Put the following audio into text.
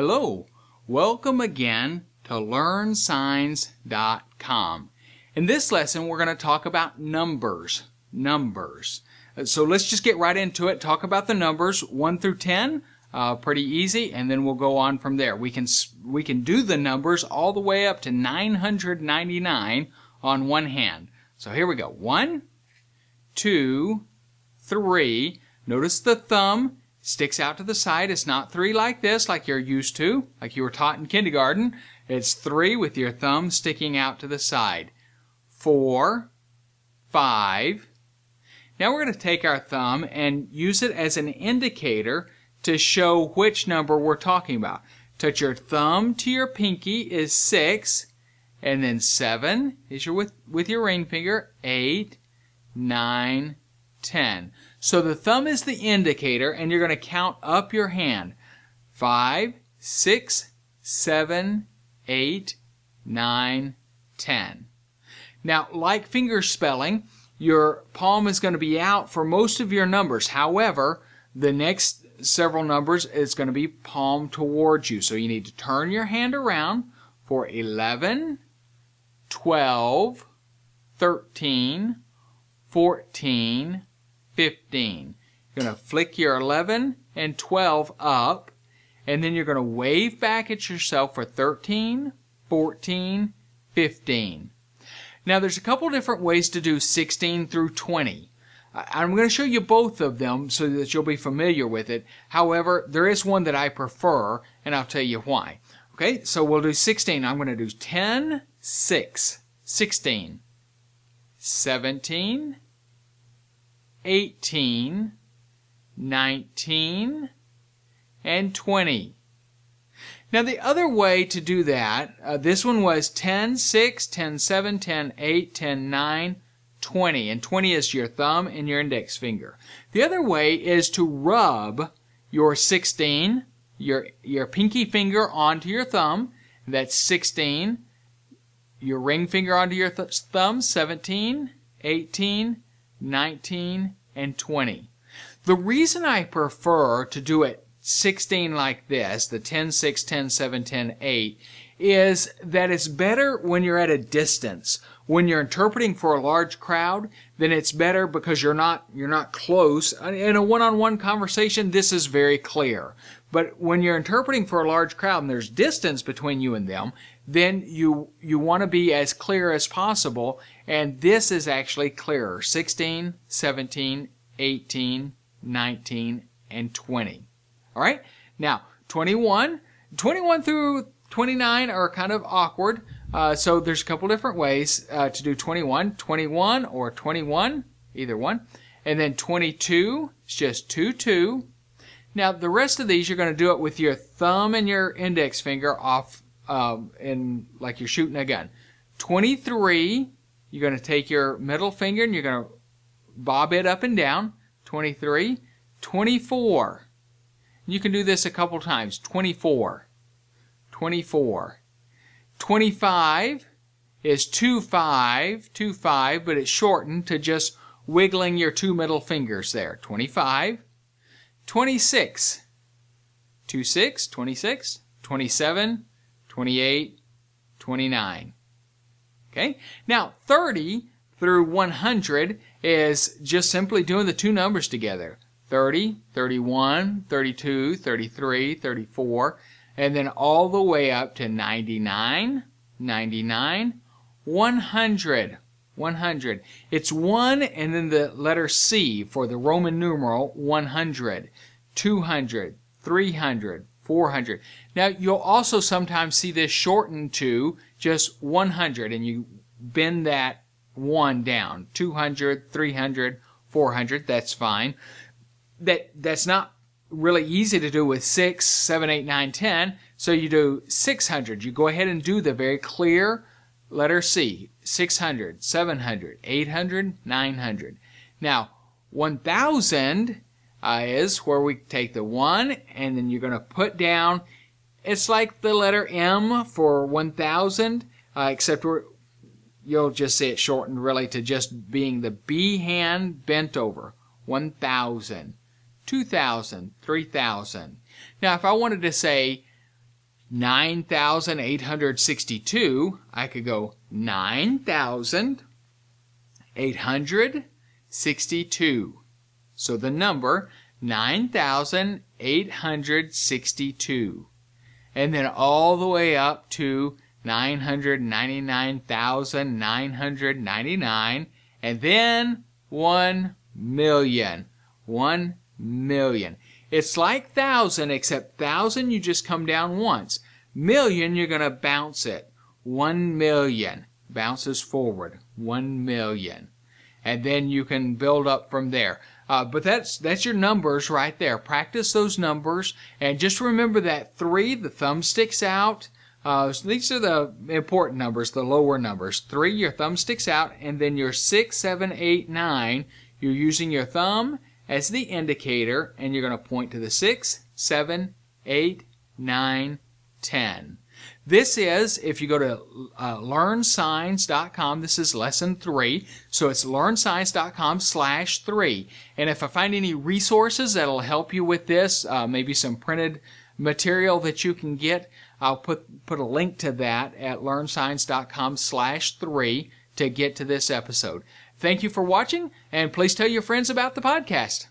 Hello, welcome again to LearnSigns.com. In this lesson, we're going to talk about numbers. Numbers. So let's just get right into it. Talk about the numbers 1 through 10. Uh, pretty easy, and then we'll go on from there. We can we can do the numbers all the way up to 999 on one hand. So here we go. One, two, three. Notice the thumb sticks out to the side. It's not three like this, like you're used to, like you were taught in kindergarten. It's three with your thumb sticking out to the side. Four, five. Now we're going to take our thumb and use it as an indicator to show which number we're talking about. Touch your thumb to your pinky is six, and then seven is your with, with your ring finger, eight, nine, ten. So the thumb is the indicator, and you're going to count up your hand. Five, six, seven, eight, nine, ten. Now, like finger spelling, your palm is going to be out for most of your numbers. However, the next several numbers is going to be palm towards you. So you need to turn your hand around for 11, 12, 13, 14, 15. You're going to flick your 11 and 12 up, and then you're going to wave back at yourself for 13, 14, 15. Now there's a couple different ways to do 16 through 20. I'm going to show you both of them so that you'll be familiar with it. However, there is one that I prefer, and I'll tell you why. Okay, so we'll do 16. I'm going to do 10, 6, 16, 17, 18, 19, and 20. Now the other way to do that, uh, this one was 10, 6, 10, 7, 10, 8, 10, 9, 20. And 20 is your thumb and your index finger. The other way is to rub your 16, your, your pinky finger onto your thumb. That's 16. Your ring finger onto your th- thumb, 17, 18, 19, and 20. The reason I prefer to do it 16 like this, the 10, 6, 10, 7, 10, 8, is that it's better when you're at a distance. When you're interpreting for a large crowd, then it's better because you're not, you're not close. In a one-on-one conversation, this is very clear. But when you're interpreting for a large crowd and there's distance between you and them, then you, you want to be as clear as possible. And this is actually clearer. 16, 17, 18, 19, and 20. All right. Now, 21, 21 through 29 are kind of awkward. Uh, so there's a couple different ways uh, to do 21. 21 or 21, either one. And then 22 is just 2, 2. Now the rest of these you're going to do it with your thumb and your index finger off um, in like you're shooting a gun. 23, you're going to take your middle finger and you're going to bob it up and down. 23. 24. You can do this a couple times. 24. 24. 25 is 2 5, 2 5, but it's shortened to just wiggling your two middle fingers there. 25. 26. 2 6, 26. 27, 28, 29. Okay? Now, 30 through 100 is just simply doing the two numbers together. 30, 31, 32, 33, 34, and then all the way up to 99, 99, 100, 100. It's 1 and then the letter C for the Roman numeral 100, 200, 300, 400. Now you'll also sometimes see this shortened to just 100 and you bend that 1 down. 200, 300, 400, that's fine that that's not really easy to do with 6, 7, 8, 9, 10. So you do 600. You go ahead and do the very clear letter C. 600, 700, 800, 900. Now, 1000 uh, is where we take the 1 and then you're going to put down, it's like the letter M for 1000, uh, except you'll just see it shortened really to just being the B hand bent over. 1000. 2,000, 3,000. Now, if I wanted to say 9,862, I could go 9,862. So the number 9,862. And then all the way up to 999,999. And then 1 million. 1 million. It's like thousand, except thousand you just come down once. Million, you're going to bounce it. 1 million. Bounces forward. 1 million. And then you can build up from there. Uh, but that's that's your numbers right there. Practice those numbers, and just remember that three. The thumb sticks out. Uh, so these are the important numbers, the lower numbers. Three, your thumb sticks out, and then your six, seven, eight, nine. You're using your thumb as the indicator, and you're going to point to the six, seven, eight, nine, ten. This is, if you go to uh, learnsigns.com, this is lesson three. So it's learnsigns.com slash three. And if I find any resources that'll help you with this, uh, maybe some printed material that you can get, I'll put, put a link to that at learnsigns.com slash three to get to this episode. Thank you for watching, and please tell your friends about the podcast.